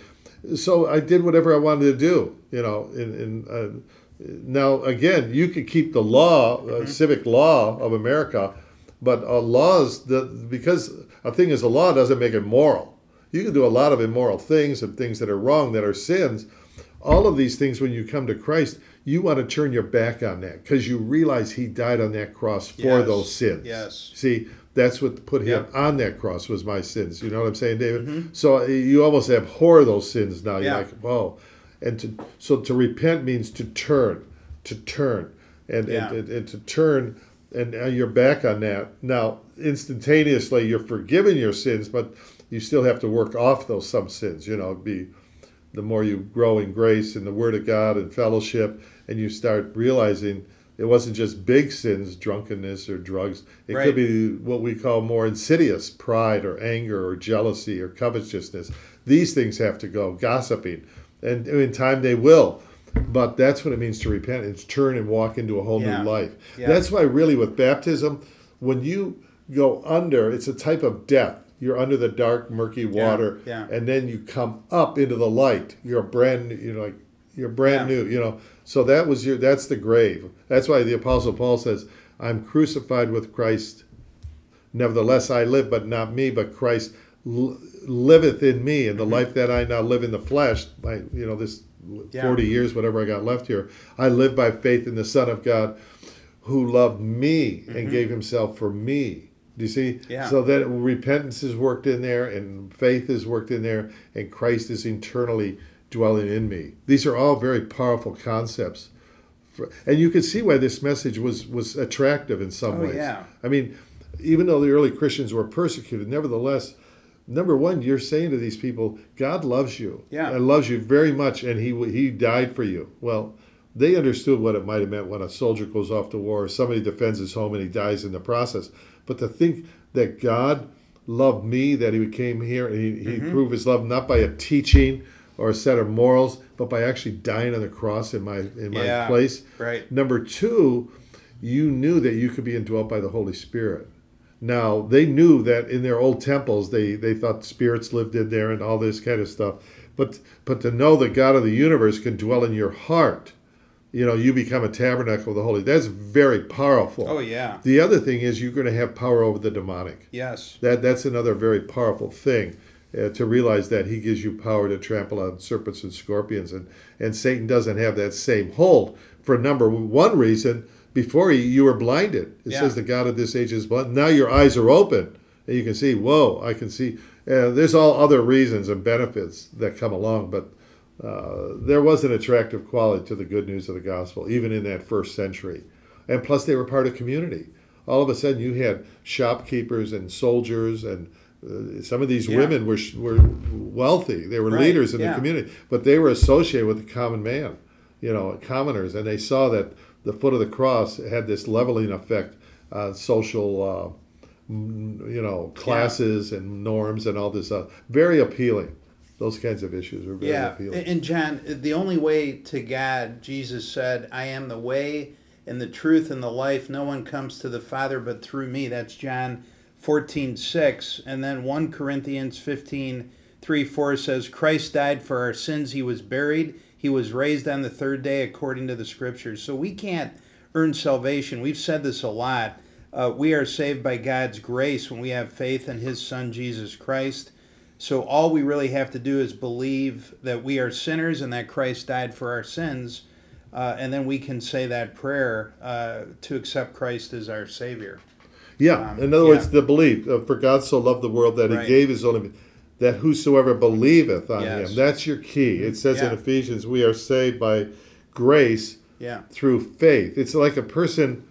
So I did whatever I wanted to do. You know, in in. Uh, now, again, you could keep the law, uh, civic law of America, but uh, laws that because a thing is a law doesn't make it moral. You can do a lot of immoral things and things that are wrong that are sins. All of these things, when you come to Christ, you want to turn your back on that because you realize He died on that cross for Yes. those sins. Yes. See, that's what put Him. Mm-hmm. on that cross was my sins. You know what I'm saying, David? So uh, you almost abhor those sins now. You're Yeah. like, oh, And to so to repent means to turn, to turn, and Yeah. and, and, and to turn, and now you're back on that. Now instantaneously, you're forgiven your sins, but you still have to work off those some sins. You know, be the more you grow in grace and the Word of God and fellowship, and you start realizing it wasn't just big sins, drunkenness or drugs. It Right. could be what we call more insidious pride or anger or jealousy or covetousness. These things have to go, gossiping. And in time they will. But that's what it means to repent. It's turn and walk into a whole Yeah. new life. Yeah. That's why, really, with baptism, when you go under, it's a type of death. You're under the dark, murky water, yeah. and then you come up into the light. You're brand, you know, like you're brand new. You know, so that was your. That's the grave. That's why the Apostle Paul says, "I'm crucified with Christ. Nevertheless, I live, but not me, but Christ l- liveth in me, and the Mm-hmm. life that I now live in the flesh. My, you know, this Yeah. forty years, whatever I got left here, I live by faith in the Son of God, who loved me and gave Himself for me. Do you see? Mm-hmm. Yeah. So that repentance is worked in there, and faith is worked in there, and Christ is eternally dwelling in me. These are all very powerful concepts. For, and you can see why this message was was attractive in some Oh, ways. yeah. I mean, even though the early Christians were persecuted, nevertheless, number one, you're saying to these people, God loves you. Yeah. And loves you very much, and He He died for you. Well, they understood what it might have meant when a soldier goes off to war, or somebody defends his home and he dies in the process. But to think that God loved me, that He came here and He, he Mm-hmm. proved His love not by a teaching or a set of morals, but by actually dying on the cross in my in my Yeah. place. Right. Number two, you knew that you could be indwelt by the Holy Spirit. Now they knew that in their old temples they, they thought spirits lived in there and all this kind of stuff. But but to know that God of the universe can dwell in your heart, you know, you become a tabernacle of the Holy. That's very powerful. Oh yeah. The other thing is you're going to have power over the demonic. Yes. That that's another very powerful thing uh, to realize that he gives you power to trample on serpents and scorpions, and and Satan doesn't have that same hold for number one reason. Before he, you were blinded. It Yeah. says the God of this age is blind. Now your eyes are open, and you can see. Whoa! I can see. Uh, there's all other reasons and benefits that come along, but uh, there was an attractive quality to the good news of the gospel, even in that first century. And plus, they were part of community. All of a sudden, you had shopkeepers and soldiers, and uh, some of these Yeah. women were were wealthy. They were Right, leaders in yeah. the community, but they were associated with the common man, you know, commoners, and they saw that the foot of the cross had this leveling effect on social, uh, you know, classes and norms and all this. Uh, very appealing. Those kinds of issues were very Yeah. appealing. And John, the only way to God, Jesus said, "I am the way and the truth and the life. No one comes to the Father but through me. That's John 14, 6. And then 1 Corinthians 15, 3, 4 says, Christ died for our sins. He was buried. He was raised on the third day according to the scriptures. So we can't earn salvation. We've said this a lot. Uh, we are saved by God's grace when we have faith in His Son, Jesus Christ. So all we really have to do is believe that we are sinners and that Christ died for our sins. Uh, and then we can say that prayer uh, to accept Christ as our Savior. Yeah. Um, In other yeah. words, the belief uh, for God so loved the world that Right. He gave His only that whosoever believeth on Yes. Him. That's your key. It says in Ephesians, we are saved by grace Yeah. through faith. It's like a person.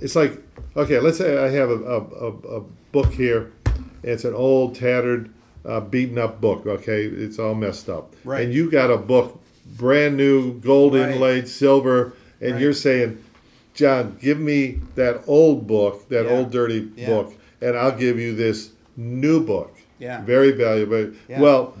It's like okay. Let's say I have a, a, a, a book here. It's an old, tattered, uh, beaten up book. Okay, it's all messed up. Right. And you got a book, brand new, gold Right. inlaid, silver, and Right. you're saying, John, give me that old book, that Yeah. old dirty Yeah. book, and I'll give you this new book. Yeah. Very valuable. Yeah. Well,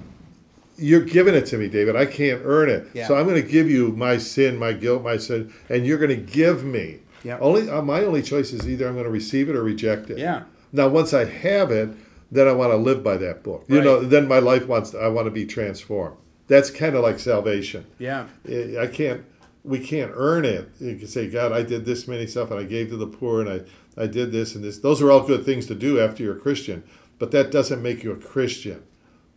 you're giving it to me, David. I can't earn it. Yeah. So I'm going to give you my sin, my guilt, my sin, and you're going to give me. Yeah. Only uh, my only choice is either I'm going to receive it or reject it. Yeah. Now, once I have it, then I want to live by that book. You Right. know, then my life wants. I want to be transformed. That's kind of like salvation. Yeah. I can't. We can't earn it. You can say, God, I did this many stuff, and I gave to the poor, and I, I did this and this. Those are all good things to do after you're a Christian, but that doesn't make you a Christian.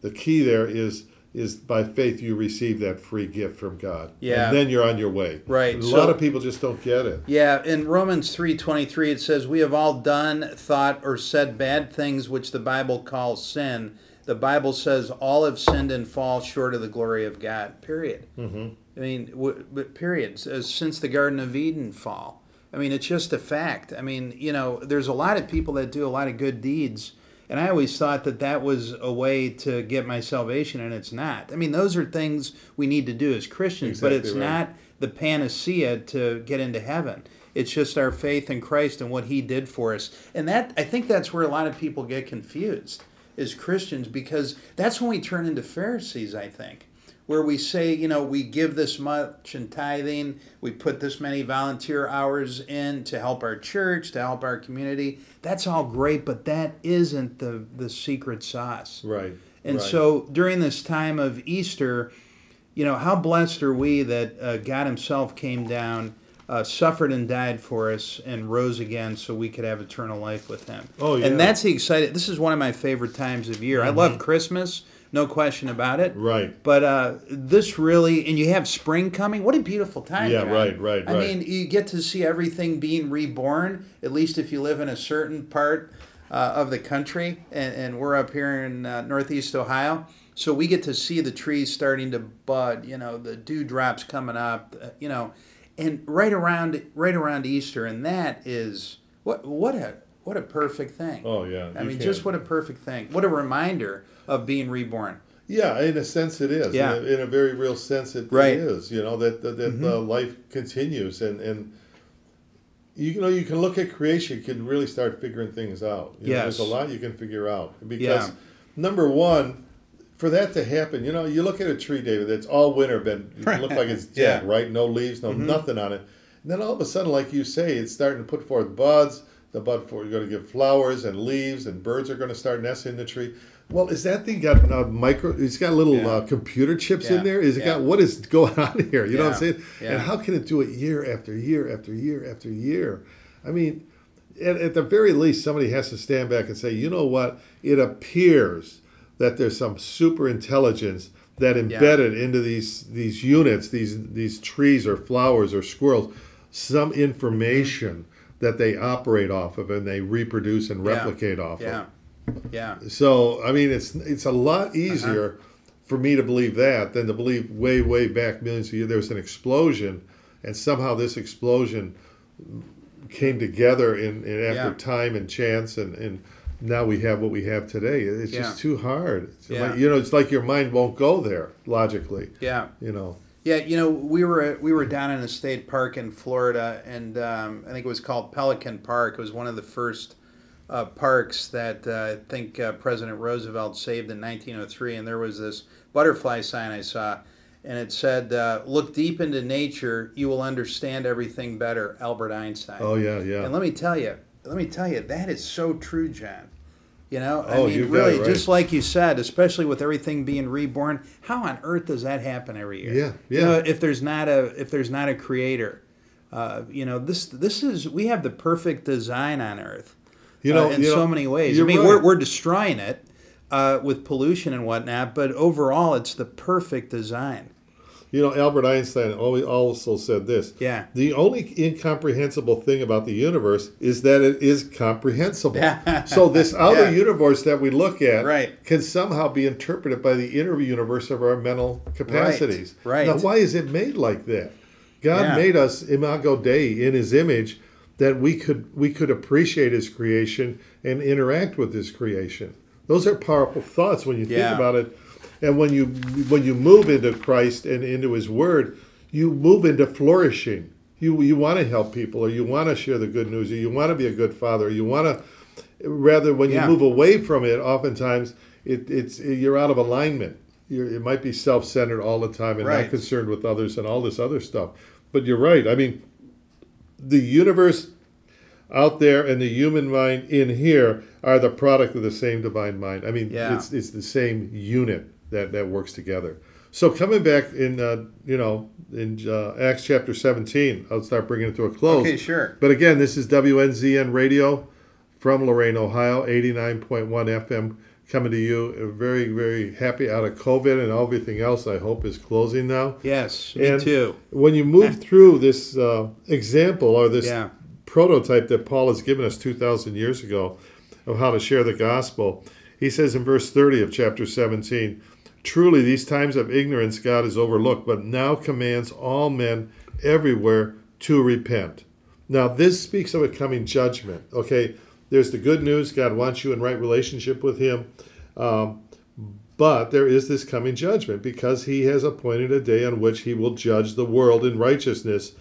The key there is is by faith you receive that free gift from God. Yeah. And then you're on your way. Right. A So- lot of people just don't get it. Yeah, in Romans 3:23 it says we have all done, thought or said bad things which the Bible calls sin. The Bible says all have sinned and fall short of the glory of God. Period. Mm-hmm. I mean, w- but periods Since the Garden of Eden fall. I mean, it's just a fact. I mean, you know, there's a lot of people that do a lot of good deeds, and I always thought that that was a way to get my salvation, and it's not. I mean, those are things we need to do as Christians, but it's right. not the panacea to get into heaven. It's just our faith in Christ and what He did for us, and that I think that's where a lot of people get confused as Christians because that's when we turn into Pharisees. I think where we say, you know, we give this much in tithing, we put this many volunteer hours in to help our church, to help our community. That's all great, but that isn't the the secret sauce. Right. And right. so during this time of Easter, you know, how blessed are we that uh, God Himself came down, uh, suffered and died for us, and rose again so we could have eternal life with Him. Oh, yeah. And that's the exciting. This is one of my favorite times of year. I love Christmas, no question about it. Right. But uh, this really, and you have spring coming. What a beautiful time! Yeah, John. right, right, I right. mean, you get to see everything being reborn. At least if you live in a certain part uh, of the country, and, and we're up here in uh, Northeast Ohio, so we get to see the trees starting to bud. You know, the dewdrops coming up. uh, you know, and right around right around Easter, and that is what what a what a perfect thing. Oh yeah. I you mean, can't- just what a perfect thing. What a reminder of being reborn. Yeah, in a sense, it is. Yeah. In, a, in a very real sense, it, Right. Mm-hmm. it is. You know that that, that uh, life continues, and and you know you can look at creation, you can really start figuring things out. You know, there's a lot you can figure out because Yeah. number one, for that to happen, you know, you look at a tree, David, that's all winter been it look like it's dead, Yeah. Mm-hmm. right? No leaves, no nothing on it. And then all of a sudden, like you say, it's starting to put forth buds. The bud for you're going to give flowers and leaves, and birds are going to start nesting in the tree. Well, is that thing got uh, micro? It's got little Yeah. uh, computer chips Yeah. in there. Is it Yeah. got what is going on here? You know what I'm saying? And how can it do it year after year after year after year? I mean, at, at the very least, somebody has to stand back and say, you know what? It appears that there's some super intelligence that embedded into these these units, these these trees or flowers or squirrels, some information that they operate off of and they reproduce and replicate off Yeah, of. Yeah, So I mean, it's it's a lot easier for me to believe that than to believe way way back millions of years there was an explosion, and somehow this explosion came together in, in after Yeah. time and chance and and now we have what we have today. It's Yeah. just too hard. Yeah. like, you know, it's like your mind won't go there logically. yeah. You know. Yeah, you know, we were we were down in a state park in Florida, and um, I think it was called Pelican Park. It was one of the first uh, parks that uh, I think uh, President Roosevelt saved in 1903, and there was this butterfly sign I saw, and it said, uh, "Look deep into nature, you will understand everything better." Albert Einstein. Oh yeah, yeah. And let me tell you, let me tell you, that is so true, John. You know, I Oh, mean, you really, right. just like you said, especially with everything being reborn, how on earth does that happen every year? Yeah, You yeah. know, if there's not a if there's not a creator, uh, you know, this this is we have the perfect design on Earth. You know, uh, in you know, so many ways. I mean, right. we're we're destroying it uh, with pollution and whatnot, but overall, it's the perfect design. You know, Albert Einstein always also said this. Yeah. The only incomprehensible thing about the universe is that it is comprehensible. so this outer Yeah. universe that we look at Right. can somehow be interpreted by the inner universe of our mental capacities. right. Now, why is it made like that? God Yeah. made us imago Dei in His image that we could we could appreciate His creation and interact with His creation. Those are powerful thoughts when you think about it. And when you when you move into Christ and into His Word, you move into flourishing. You you want to help people, or you want to share the good news, or you want to be a good father, or you want to. Rather, when you move away from it, oftentimes it, it's you're out of alignment. You're, it might be self-centered all the time and Right. not concerned with others and all this other stuff. But you're right. I mean, the universe out there and the human mind in here are the product of the same divine mind. I mean, Yeah. it's it's the same unit that that works together. So coming back in, uh, you know, in uh, Acts chapter 17, I'll start bringing it to a close. Okay, sure. But again, this is WNZN Radio from Lorain, Ohio, 89.1 FM coming to you. Very, very happy out of COVID and everything else I hope is closing now. Yes, me And too. When you move through this uh, example or this Yeah. prototype that Paul has given us 2,000 years ago of how to share the gospel, he says in verse 30 of chapter 17, Truly, these times of ignorance God has overlooked, but now commands all men everywhere to repent. Now, this speaks of a coming judgment. Okay, there's the good news God wants you in right relationship with Him. Um, but there is this coming judgment because He has appointed a day on which He will judge the world in righteousness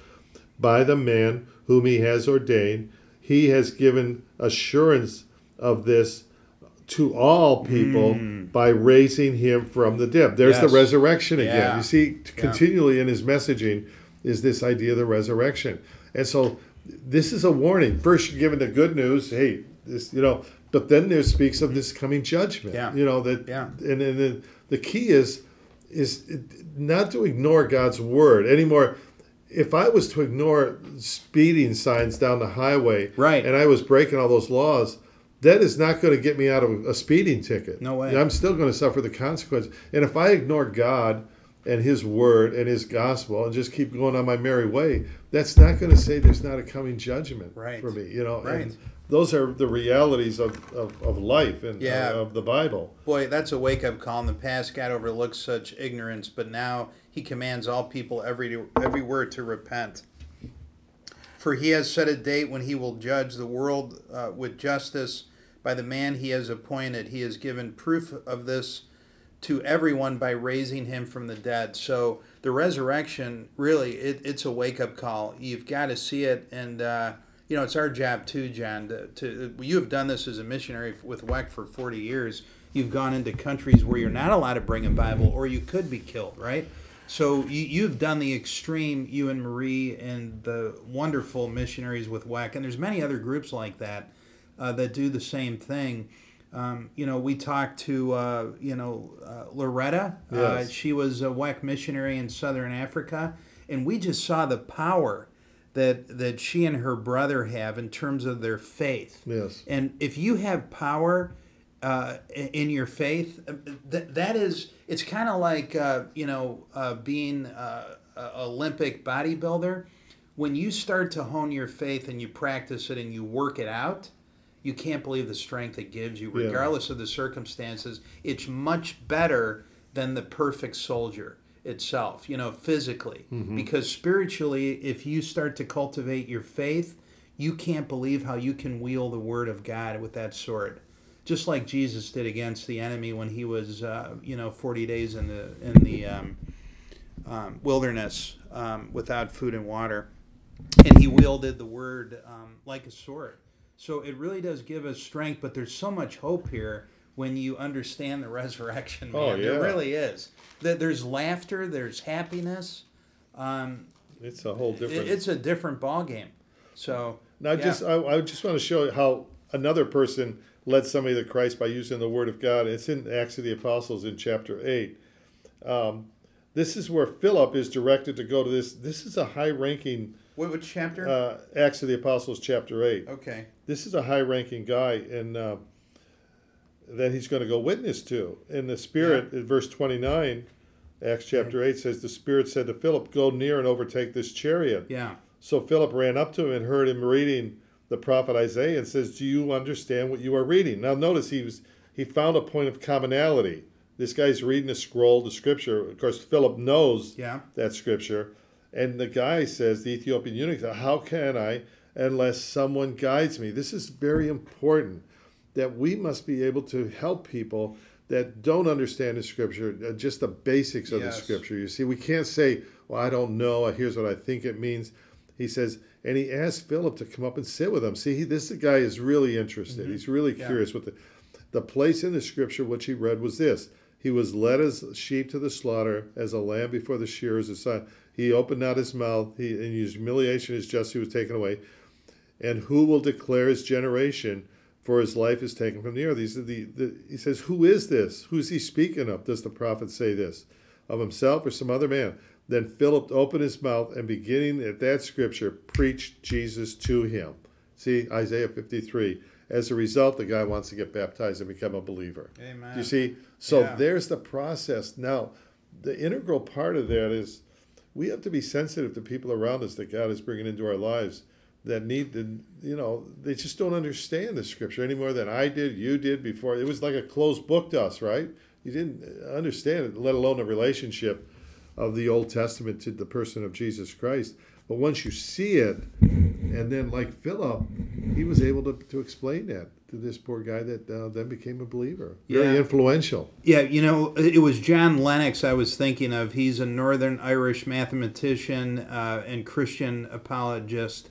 by the man whom He has ordained. He has given assurance of this to all people by raising him from the dead. There's Mm. Yes. the resurrection again. Yeah. You see, continually in his messaging is this idea of the resurrection. And so this is a warning. First, you're given the good news, hey, this, you know, but then there speaks of this coming judgment. Yeah. You know, that, Yeah. and, and the, the key is, is not to ignore God's word anymore. If I was to ignore speeding signs down the highway, Right. and I was breaking all those laws, that is not going to get me out of a speeding ticket. No way. I'm still going to suffer the consequence. And if I ignore God and His Word and His Gospel and just keep going on my merry way, that's not going to say there's not a coming judgment Right. for me. You know, Right. and those are the realities of, of, of life and Yeah. uh, of the Bible. Boy, that's a wake up call. In the past, God overlooked such ignorance, but now He commands all people every everywhere to repent. For He has set a date when He will judge the world uh, with justice by the man He has appointed. He has given proof of this to everyone by raising Him from the dead. So the resurrection, really, it, it's a wake up call. You've got to see it, and uh, you know it's our job too, John. To, to you have done this as a missionary with WEC for forty years. You've gone into countries where you're not allowed to bring a Bible, or you could be killed, right? So you, you've done the extreme, you and Marie, and the wonderful missionaries with WEC, and there's many other groups like that uh, that do the same thing. Um, you know, we talked to uh, you know uh, Loretta. Uh, Yes. she was a WEC missionary in Southern Africa, and we just saw the power that that she and her brother have in terms of their faith. Yes. And if you have power uh, in your faith, uh, that that is, it's kind of like uh, you know uh, being uh, a Olympic bodybuilder. When you start to hone your faith and you practice it and you work it out, you can't believe the strength it gives you, Yeah. regardless of the circumstances. It's much better than the perfect soldier itself, you know, physically. Because spiritually, if you start to cultivate your faith, you can't believe how you can wield the word of God with that sword. Just like Jesus did against the enemy when he was, uh, you know, 40 days in the in the um, um, wilderness um, without food and water, and he wielded the word um, like a sword. So it really does give us strength, but there's so much hope here when you understand the resurrection. Man. Oh, yeah. There really is. That there's laughter, there's happiness. Um, It's a whole different. it's a different ball game. So Now, yeah. just I, I just want to show you how another person led somebody to Christ by using the Word of God. It's in Acts of the Apostles in chapter eight. Um, this is where Philip is directed to go to this. This is a high-ranking what, which chapter? uh, Acts of the Apostles, chapter eight. okay. This is a high-ranking guy, and uh, that he's going to go witness to. In the Spirit, in verse twenty-nine, Acts chapter eight says, "The Spirit said to Philip, Go near and overtake this chariot." Yeah. So Philip ran up to him and heard him reading the prophet Isaiah and says, "Do you understand what you are reading?" Now notice he was he found a point of commonality. This guy's reading a scroll, the scripture. Of course, Philip knows Yeah. that scripture, and the guy says, the Ethiopian eunuch, "How can I unless someone guides me?" This is very important that we must be able to help people that don't understand the scripture, uh, just the basics of Yes. the scripture. You see, we can't say, "Well, I don't know. Here's what I think it means." He says, and he asked Philip to come up and sit with him. See, he, this guy is really interested. He's really Yeah. curious. What the, the place in the scripture which he read was this: He was led as sheep to the slaughter, as a lamb before the shearers. is silent. He opened not his mouth. He in his humiliation his justice was taken away. And who will declare his generation? For his life is taken from the earth. These the, the he says, Who is this? Who's he speaking of? Does the prophet say this? Of himself or some other man? Then Philip opened his mouth and beginning at that scripture, preached Jesus to him. See, Isaiah 53. As a result, the guy wants to get baptized and become a believer. Amen. You see? So Yeah. there's the process. Now, the integral part of that is we have to be sensitive to people around us that God is bringing into our lives that need to, you know, they just don't understand the scripture any more than I did, you did before. It was like a closed book to us, right? You didn't understand it, let alone the relationship of the Old Testament to the person of Jesus Christ. But once you see it, and then like Philip, he was able to, to explain that to this poor guy that uh, then became a believer. Very Yeah. influential. Yeah, you know, it was John Lennox I was thinking of. He's a Northern Irish mathematician uh, and Christian apologist.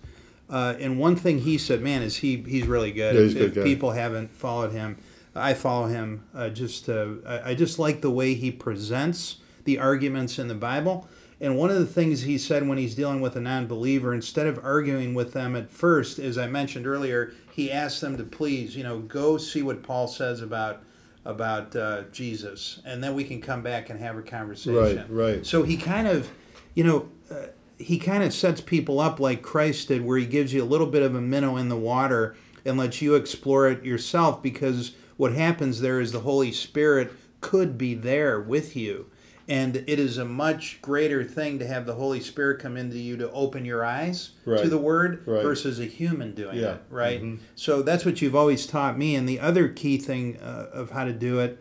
Uh, and one thing he said, man, is he he's really good. Yeah, he's if good if people haven't followed him, I follow him. Uh, just uh, I, I just like the way he presents the arguments in the Bible. And one of the things he said when he's dealing with a non-believer, instead of arguing with them at first, as I mentioned earlier, he asked them to please, you know, go see what Paul says about about uh, Jesus, and then we can come back and have a conversation. Right, right. So he kind of, you know, uh, he kind of sets people up like Christ did, where he gives you a little bit of a minnow in the water and lets you explore it yourself. Because what happens there is the Holy Spirit could be there with you. And it is a much greater thing to have the Holy Spirit come into you to open your eyes Right. to the Word Right. versus a human doing Yeah. it, right? Mhm. So that's what you've always taught me. And the other key thing uh, of how to do it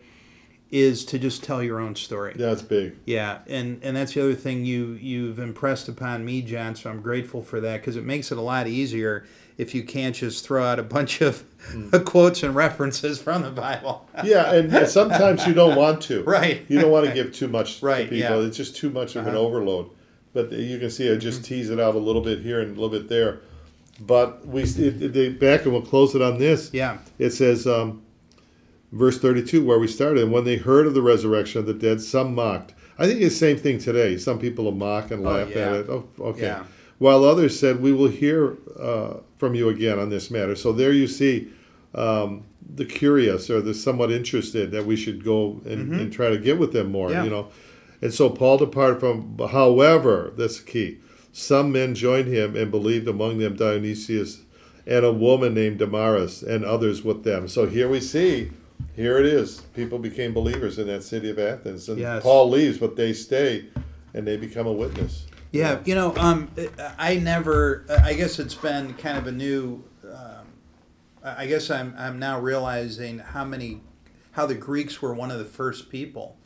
is to just tell your own story. Yeah, that's big. Yeah, and and that's the other thing you you've impressed upon me, John. So I'm grateful for that because it makes it a lot easier if you can't just throw out a bunch of quotes and references from the Bible. Yeah, and, sometimes you don't want to. Right. You don't want to give too much Right, to people. yeah. It's just too much of an Uh-huh. overload. But you can see I just tease it out a little bit here and a little bit there. But we it, it, they- back and we'll close it on this. Yeah, It says, um, verse 32, where we started, and when they heard of the resurrection of the dead, some mocked. I think it's the same thing today. Some people will mock and Oh, laugh yeah. at it. Oh, okay. Yeah. While others said, We will hear uh, from you again on this matter. So there you see um, the curious or the somewhat interested that we should go and, and try to get with them more, Mm-hmm. Yeah. you know. And so Paul departed from, however, that's the key. Some men joined him and believed among them Dionysius and a woman named Damaris and others with them. So here we see, here it is. People became believers in that city of Athens. And Yes. Paul leaves, but they stay and they become a witness. yeah. You know, um, I never. I guess it's been kind of a new. Um, I guess I'm I'm now realizing how many, how the Greeks were one of the first people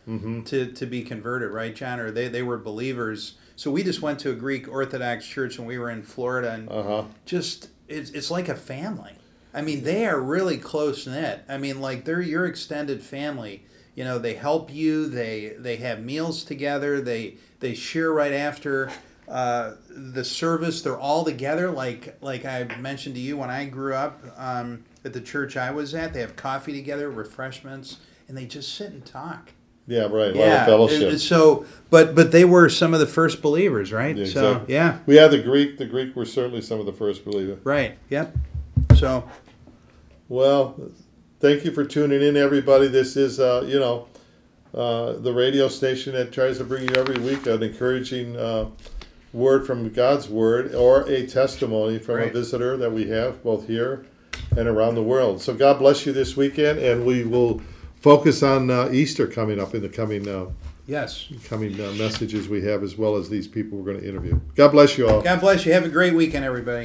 to to be converted, right, John? Or they they were believers. So we just went to a Greek Orthodox church when we were in Florida, and Uh huh. just it's it's like a family. I mean, they are really close knit. I mean, like they're your extended family. You know, they help you. They they have meals together. They they share right after uh, the service. They're all together. Like like I mentioned to you when I grew up, um, at the church I was at. They have coffee together, refreshments, and they just sit and talk. Yeah, right. A lot yeah. of fellowship. so, but but they were some of the first believers, right? Yeah, So exactly. yeah, we had the Greek. The Greek were certainly some of the first believers. right. Yep. So Well, thank you for tuning in, everybody. This is, uh, you know, uh, the radio station that tries to bring you every week an encouraging uh, word from God's Word or a testimony from a visitor that we have both here and around the world. So God bless you this weekend, and we will focus on uh, Easter coming up in the coming uh, yes. coming uh, messages we have, as well as these people we're going to interview. God bless you all. God bless you. Have a great weekend, everybody.